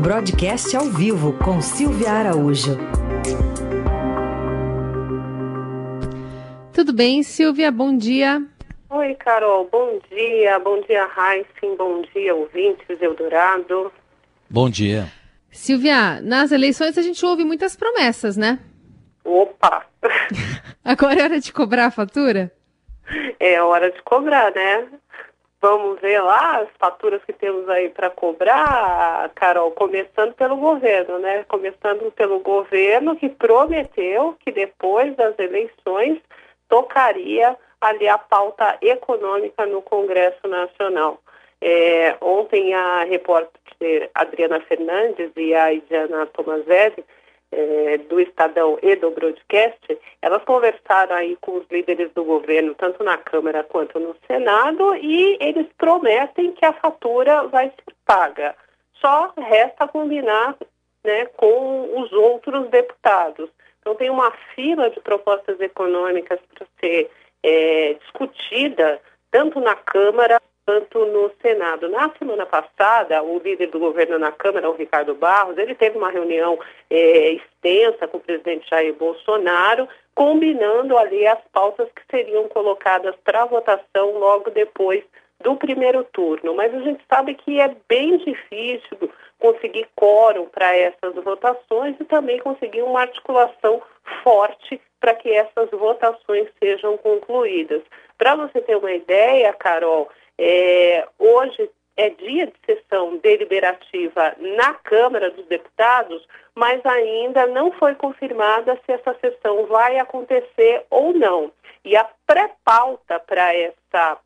Broadcast ao vivo com Silvia Araújo. Tudo bem, Silvia? Bom dia. Oi, Carol. Bom dia. Bom dia, Heisen. Bom dia, ouvintes Eldorado. Bom dia. Silvia, nas eleições a gente ouve muitas promessas, né? Opa! Agora é hora de cobrar a fatura? É hora de cobrar, né? Vamos ver lá as faturas que temos aí para cobrar, Carol, começando pelo governo, né? Começando pelo governo que prometeu que depois das eleições tocaria ali a pauta econômica no Congresso Nacional. É, ontem a repórter Adriana Fernandes e a Idiana Tomazelli é, do Estadão e do Broadcast, elas conversaram aí com os líderes do governo, tanto na Câmara quanto no Senado, e eles prometem que a fatura vai ser paga. Só resta combinar né, com os outros deputados. Então tem uma fila de propostas econômicas para ser é, discutida, tanto na Câmara quanto no Senado. Na semana passada, o líder do governo na Câmara, o Ricardo Barros, ele teve uma reunião é, extensa com o presidente Jair Bolsonaro, combinando ali as pautas que seriam colocadas para votação logo depois do primeiro turno. Mas a gente sabe que é bem difícil conseguir quórum para essas votações e também conseguir uma articulação forte para que essas votações sejam concluídas. Para você ter uma ideia, Carol, é, hoje é dia de sessão deliberativa na Câmara dos Deputados, mas ainda não foi confirmada se essa sessão vai acontecer ou não. E a pré-pauta para essa,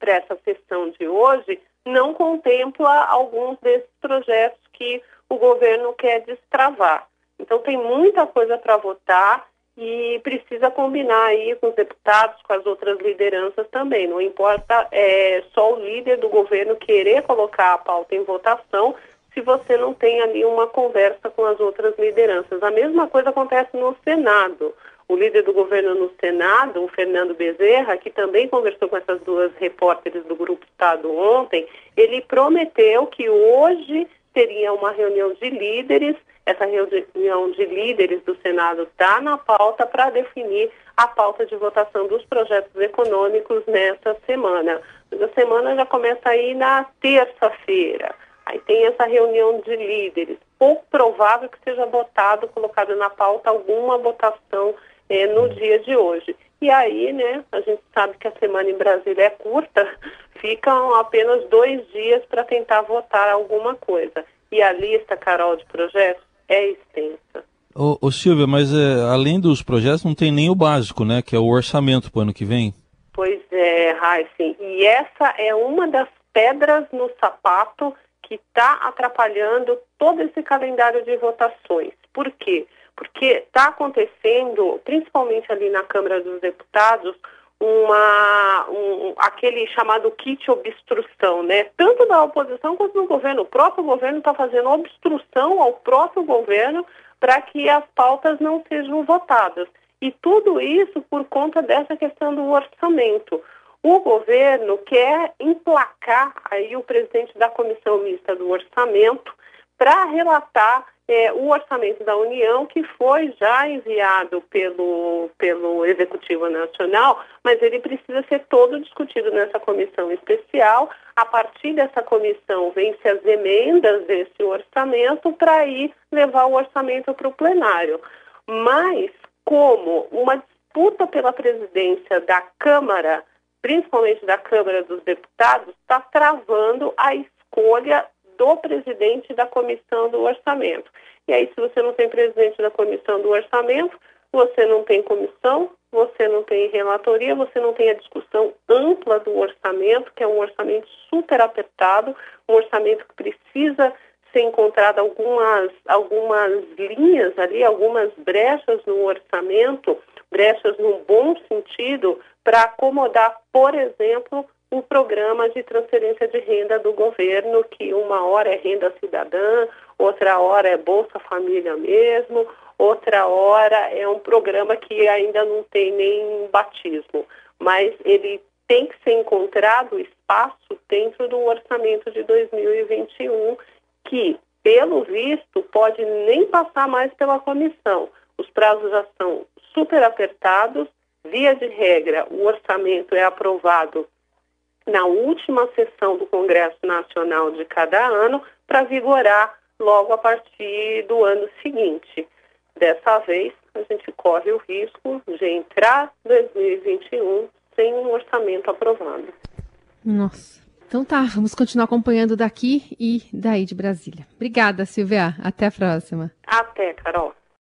essa sessão de hoje não contempla alguns desses projetos que o governo quer destravar. Então tem muita coisa para votar e precisa combinar aí com os deputados, com as outras lideranças também. Não importa é, só o líder do governo querer colocar a pauta em votação se você não tem ali uma conversa com as outras lideranças. A mesma coisa acontece no Senado. O líder do governo no Senado, o Fernando Bezerra, que também conversou com essas duas repórteres do Grupo Estado ontem, ele prometeu que hoje teria uma reunião de líderes essa reunião de líderes do Senado está na pauta para definir a pauta de votação dos projetos econômicos nessa semana. A semana já começa aí na terça-feira. Aí tem essa reunião de líderes. Pouco provável que seja votado, colocado na pauta alguma votação eh, no dia de hoje. E aí, né, a gente sabe que a semana em Brasília é curta, ficam apenas dois dias para tentar votar alguma coisa. E a lista, Carol, de projetos é extensa. Ô, ô Silvia, mas é, além dos projetos não tem nem o básico, né? Que é o orçamento para o ano que vem. Pois é, Raíssen. E essa é uma das pedras no sapato que está atrapalhando todo esse calendário de votações. Por quê? Porque está acontecendo, principalmente ali na Câmara dos Deputados, uma, um, aquele chamado kit obstrução, né? Tanto da oposição quanto do governo. O próprio governo está fazendo obstrução ao próprio governo para que as pautas não sejam votadas. E tudo isso por conta dessa questão do orçamento. O governo quer emplacar aí o presidente da comissão mista do orçamento para relatar é, o orçamento da União, que foi já enviado pelo, pelo Executivo Nacional, mas ele precisa ser todo discutido nessa comissão especial. A partir dessa comissão, vêm-se as emendas desse orçamento para ir levar o orçamento para o plenário. Mas, como uma disputa pela presidência da Câmara, principalmente da Câmara dos Deputados, está travando a escolha do presidente da comissão do orçamento. E aí, se você não tem presidente da comissão do orçamento, você não tem comissão, você não tem relatoria, você não tem a discussão ampla do orçamento, que é um orçamento super apertado, um orçamento que precisa ser encontrado algumas, algumas linhas ali, algumas brechas no orçamento, brechas num bom sentido, para acomodar, por exemplo, o programa de transferência de renda do governo, que uma hora é renda cidadã, outra hora é Bolsa Família mesmo, outra hora é um programa que ainda não tem nem batismo, mas ele tem que ser encontrado espaço dentro do orçamento de 2021 que pelo visto, pode nem passar mais pela comissão. Os prazos já estão super apertados. Via de regra, o orçamento é aprovado na última sessão do Congresso Nacional de cada ano para vigorar logo a partir do ano seguinte. Dessa vez, a gente corre o risco de entrar 2021 sem um orçamento aprovado. Nossa. Então tá, vamos continuar acompanhando daqui e daí de Brasília. Obrigada, Silvia. Até a próxima. Até, Carol.